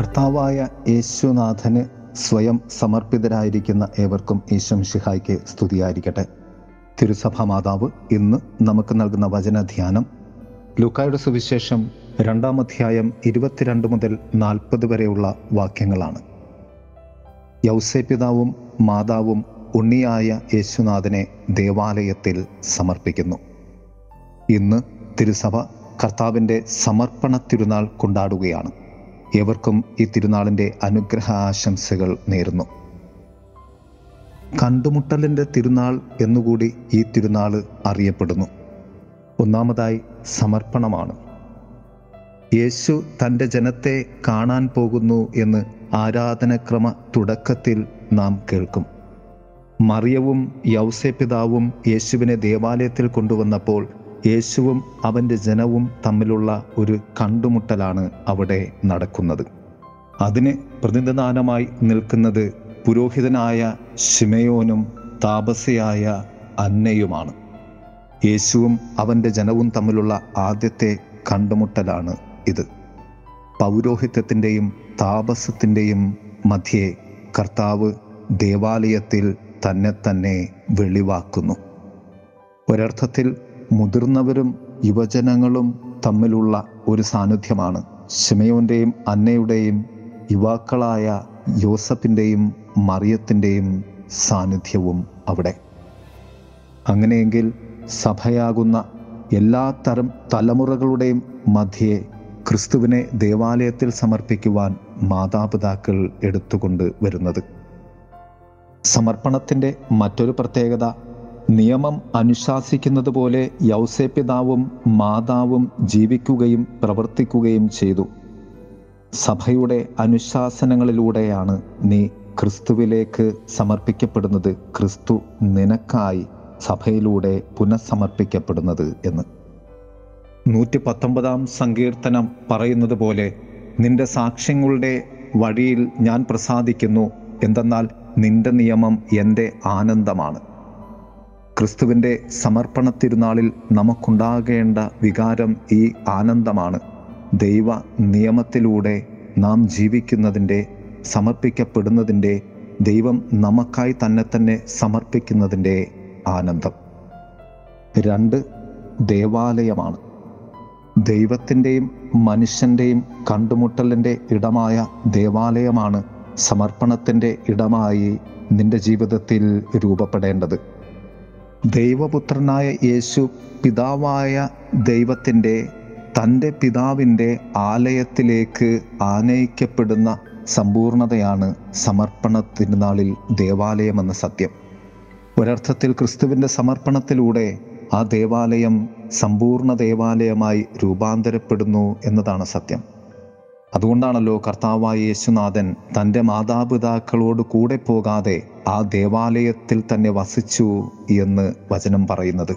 കർത്താവായ യേശുനാഥന് സ്വയം സമർപ്പിതരായിരിക്കുന്ന ഏവർക്കും ഈശം ഷിഹായ്ക്ക് സ്തുതിയായിരിക്കട്ടെ. തിരുസഭാ മാതാവ് ഇന്ന് നമുക്ക് നൽകുന്ന വചനധ്യാനം ലൂക്കായുടെ സുവിശേഷം രണ്ടാം അധ്യായം ഇരുപത്തിരണ്ട് മുതൽ നാൽപ്പത് വരെയുള്ള വാക്യങ്ങളാണ്. യൗസേപിതാവും മാതാവും ഉണ്ണിയായ യേശുനാഥനെ ദേവാലയത്തിൽ സമർപ്പിക്കുന്നു. ഇന്ന് തിരുസഭ കർത്താവിന്റെ സമർപ്പണ തിരുനാൾ കൊണ്ടാടുകയാണ്. ഏവർക്കും ഈ തിരുനാളിന്റെ അനുഗ്രഹ ആശംസകൾ നേരുന്നു. കണ്ടുമുട്ടലിന്റെ തിരുനാൾ എന്നുകൂടി ഈ തിരുനാൾ അറിയപ്പെടുന്നു. ഒന്നാമതായി സമർപ്പണമാണ്. യേശു തന്റെ ജനത്തെ കാണാൻ പോകുന്നു എന്ന് ആരാധനക്രമ തുടക്കത്തിൽ നാം കേൾക്കും. മറിയവും യൗസെ പിതാവും യേശുവിനെ ദേവാലയത്തിൽ കൊണ്ടുവന്നപ്പോൾ യേശുവും അവന്റെ ജനവും തമ്മിലുള്ള ഒരു കണ്ടുമുട്ടലാണ് അവിടെ നടക്കുന്നത്. അതിന് പ്രതിനിധാനമായി നിൽക്കുന്നത് പുരോഹിതനായ ഷിമയോനും താപസയായ അന്നയുമാണ്. യേശുവും അവന്റെ ജനവും തമ്മിലുള്ള ആദ്യത്തെ കണ്ടുമുട്ടലാണ് ഇത്. പൗരോഹിത്യത്തിന്റെയും താപസത്തിന്റെയും മധ്യേ കർത്താവ് ദേവാലയത്തിൽ തന്നെ തന്നെ വെളിവാക്കുന്നു. ഒരർത്ഥത്തിൽ മുതിർന്നവരും യുവജനങ്ങളും തമ്മിലുള്ള ഒരു സാന്നിധ്യമാണ്. ഷിമയോന്റെയും അന്നയുടെയും യുവാക്കളായ യോസഫിന്റെയും മറിയത്തിന്റെയും സാന്നിധ്യവും അവിടെ. അങ്ങനെയെങ്കിൽ സഭയാകുന്ന എല്ലാ തരം തലമുറകളുടെയും മധ്യേ ക്രിസ്തുവിനെ ദേവാലയത്തിൽ സമർപ്പിക്കുവാൻ മാതാപിതാക്കൾ എടുത്തുകൊണ്ട് വരുന്നത്. സമർപ്പണത്തിന്റെ മറ്റൊരു പ്രത്യേകത നിയമം അനുശാസിക്കുന്നത് പോലെ യൗസേപിതാവും മാതാവും ജീവിക്കുകയും പ്രവർത്തിക്കുകയും ചെയ്തു. സഭയുടെ അനുശാസനങ്ങളിലൂടെയാണ് നീ ക്രിസ്തുവിലേക്ക് സമർപ്പിക്കപ്പെടുന്നത്. ക്രിസ്തു നിനക്കായി സഭയിലൂടെ പുനഃസമർപ്പിക്കപ്പെടുന്നത് എന്ന്. നൂറ്റി പത്തൊമ്പതാം സങ്കീർത്തനം പറയുന്നത് പോലെ നിന്റെ സാക്ഷ്യങ്ങളുടെ വഴിയിൽ ഞാൻ പ്രസാദിക്കുന്നു. എന്തെന്നാൽ നിന്റെ നിയമം എന്റെ ആനന്ദമാണ്. ക്രിസ്തുവിന്റെ സമർപ്പണ തിരുനാളിൽ നമുക്കുണ്ടാകേണ്ട വികാരം ഈ ആനന്ദമാണ്. ദൈവ നിയമത്തിലൂടെ നാം ജീവിക്കുന്നതിന്റെ സമർപ്പിക്കപ്പെടുന്നതിന്റെ ദൈവം നമുക്കായി തന്നെ തന്നെ സമർപ്പിക്കുന്നതിന്റെ ആനന്ദം. രണ്ട് ദേവാലയമാണ്. ദൈവത്തിന്റെയും മനുഷ്യന്റെയും കണ്ടുമുട്ടലിന്റെ ഇടമായ ദേവാലയമാണ് സമർപ്പണത്തിന്റെ ഇടമായി നിന്റെ ജീവിതത്തിൽ രൂപപ്പെടേണ്ടത്. ദൈവപുത്രനായ യേശു പിതാവായ ദൈവത്തിന്റെ തന്റെ പിതാവിന്റെ ആലയത്തിലേക്ക് ആനയിക്കപ്പെടുന്ന സമ്പൂർണതയാണ് സമർപ്പണ തിരുനാളിൽ ദേവാലയമെന്ന സത്യം. ഒരർത്ഥത്തിൽ ക്രിസ്തുവിന്റെ സമർപ്പണത്തിലൂടെ ആ ദേവാലയം സമ്പൂർണ ദേവാലയമായി രൂപാന്തരപ്പെടുന്നു എന്നതാണ് സത്യം. അതുകൊണ്ടാണല്ലോ കർത്താവായ യേശുനാഥൻ തന്റെ മാതാപിതാക്കളോട് കൂടെ പോകാതെ ആ ദേവാലയത്തിൽ തന്നെ വസിച്ചു എന്ന് വചനം പറയുന്നത്.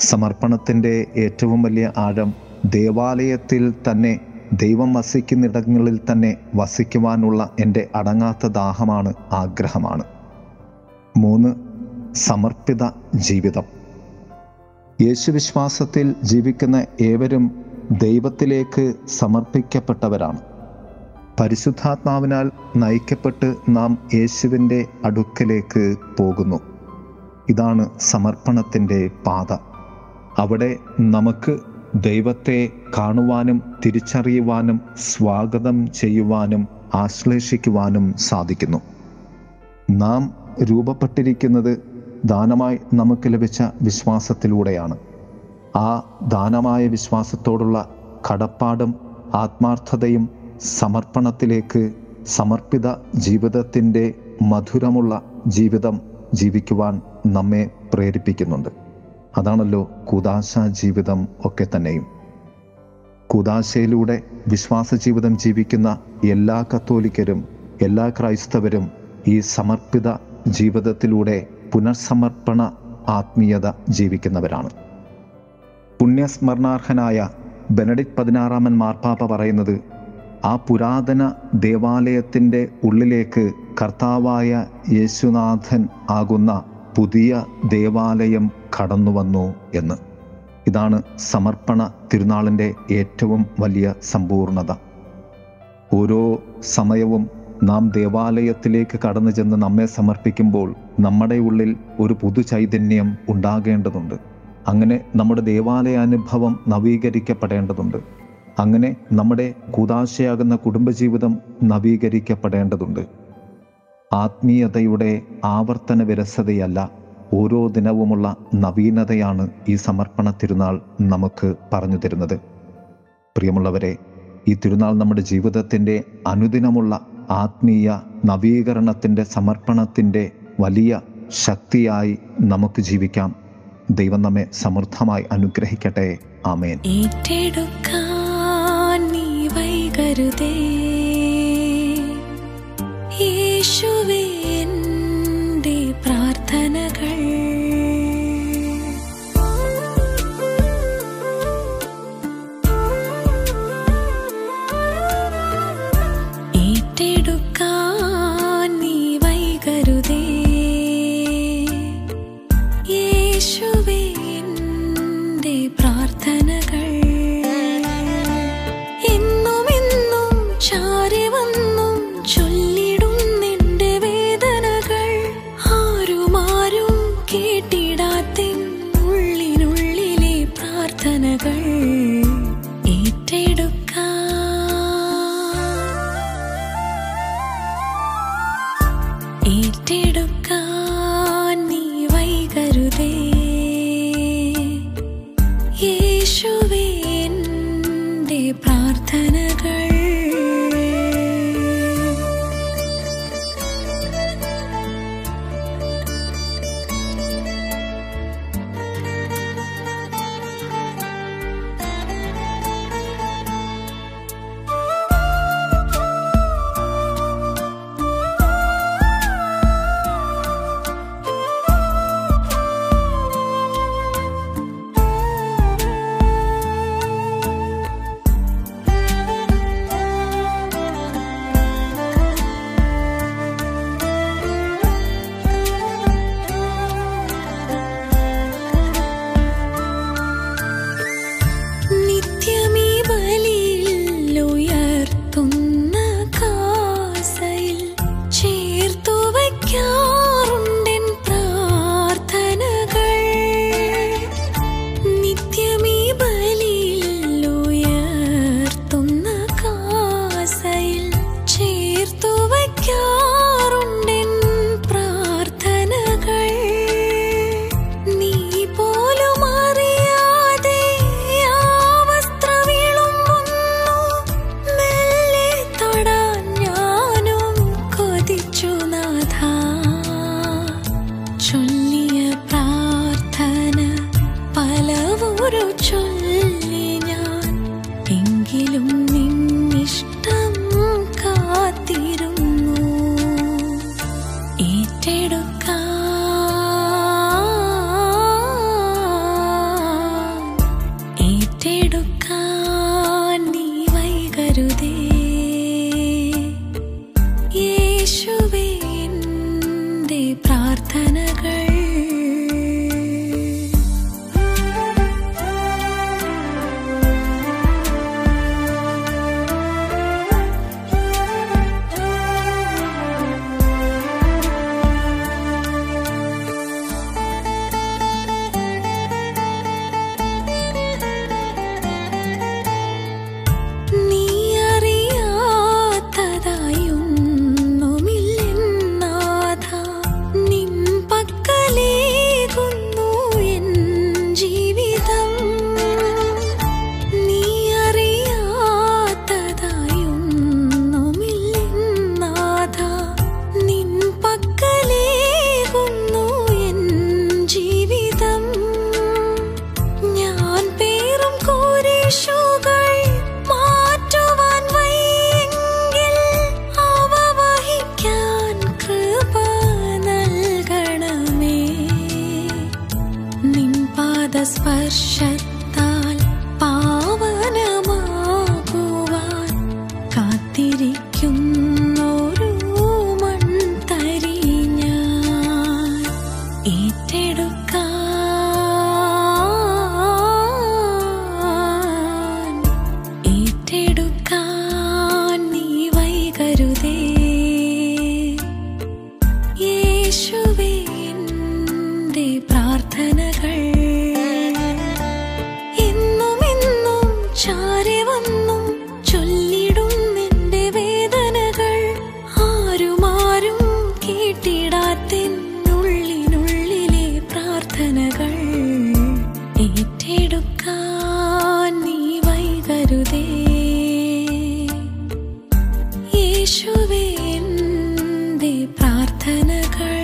സമർപ്പണത്തിന്റെ ഏറ്റവും വലിയ ആഴം ദേവാലയത്തിൽ തന്നെ ദൈവം വസിക്കുന്നിടങ്ങളിൽ തന്നെ വസിക്കുവാനുള്ള എന്റെ അടങ്ങാത്ത ദാഹമാണ് ആഗ്രഹമാണ്. മൂന്ന് സമർപ്പിത ജീവിതം. യേശുവിശ്വാസത്തിൽ ജീവിക്കുന്ന ഏവരും ദൈവത്തിലേക്ക് സമർപ്പിക്കപ്പെട്ടവരാണ്. പരിശുദ്ധാത്മാവിനാൽ നയിക്കപ്പെട്ട് നാം യേശുവിന്റെ അടുക്കലേക്ക് പോകുന്നു. ഇതാണ് സമർപ്പണത്തിന്റെ പാത. അവിടെ നമുക്ക് ദൈവത്തെ കാണുവാനും തിരിച്ചറിയുവാനും സ്വാഗതം ചെയ്യുവാനും ആശ്ലേഷിക്കുവാനും സാധിക്കുന്നു. നാം രൂപപ്പെട്ടിരിക്കുന്നത് ദാനമായി നമുക്ക് ലഭിച്ച വിശ്വാസത്തിലൂടെയാണ്. ആ ദാനമായ വിശ്വാസത്തോടുള്ള കടപ്പാടും ആത്മാർത്ഥതയും സമർപ്പണത്തിലേക്ക് സമർപ്പിത ജീവിതത്തിന്റെ മധുരമുള്ള ജീവിതം ജീവിക്കുവാൻ നമ്മെ പ്രേരിപ്പിക്കുന്നുണ്ട്. അതാണല്ലോ കുദാശ ജീവിതം ഒക്കെ തന്നെയും. കുദാശയിലൂടെ വിശ്വാസ ജീവിതം ജീവിക്കുന്ന എല്ലാ കത്തോലിക്കരും എല്ലാ ക്രൈസ്തവരും ഈ സമർപ്പിത ജീവിതത്തിലൂടെ പുനർസമർപ്പണ ആത്മീയത ജീവിക്കുന്നവരാണ്. പുണ്യസ്മരണാർഹനായ ബെനഡിക് പതിനാറാമൻ മാർപ്പാപ്പ പറയുന്നത് ആ പുരാതന ദേവാലയത്തിന്റെ ഉള്ളിലേക്ക് കർത്താവായ യേശുനാഥൻ ആകുന്ന പുതിയ ദേവാലയം കടന്നു വന്നു എന്ന്. ഇതാണ് സമർപ്പണ തിരുനാളിന്റെ ഏറ്റവും വലിയ സമ്പൂർണത. ഓരോ സമയവും നാം ദേവാലയത്തിലേക്ക് കടന്നു ചെന്ന് നമ്മെ സമർപ്പിക്കുമ്പോൾ നമ്മുടെ ഉള്ളിൽ ഒരു പുതു ചൈതന്യം ഉണ്ടാകേണ്ടതുണ്ട്. അങ്ങനെ നമ്മുടെ ദേവാലയ അനുഭവം നവീകരിക്കപ്പെടേണ്ടതുണ്ട്. അങ്ങനെ നമ്മുടെ കൂതാശയാകുന്ന കുടുംബജീവിതം നവീകരിക്കപ്പെടേണ്ടതുണ്ട്. ആത്മീയതയുടെ ആവർത്തന വിരസതയല്ല ഓരോ ദിനവുമുള്ള നവീനതയാണ് ഈ സമർപ്പണ തിരുനാൾ നമുക്ക് പറഞ്ഞു തരുന്നത്. പ്രിയമുള്ളവരെ ഈ തിരുനാൾ നമ്മുടെ ജീവിതത്തിന്റെ അനുദിനമുള്ള ആത്മീയ നവീകരണത്തിന്റെ സമർപ്പണത്തിന്റെ വലിയ ശക്തിയായി നമുക്ക് ജീവിക്കാം. ദൈവം നമ്മെ സമൃദ്ധമായി അനുഗ്രഹിക്കട്ടെ. ആമേൻ. ഏറ്റെടുക്കാൻ നീ വൈകരുതേ. കൽപ്പനകൾ ഒരു ചൊല്ലി ഞാൻ എങ്കിലും പ്രാർത്ഥനകൾ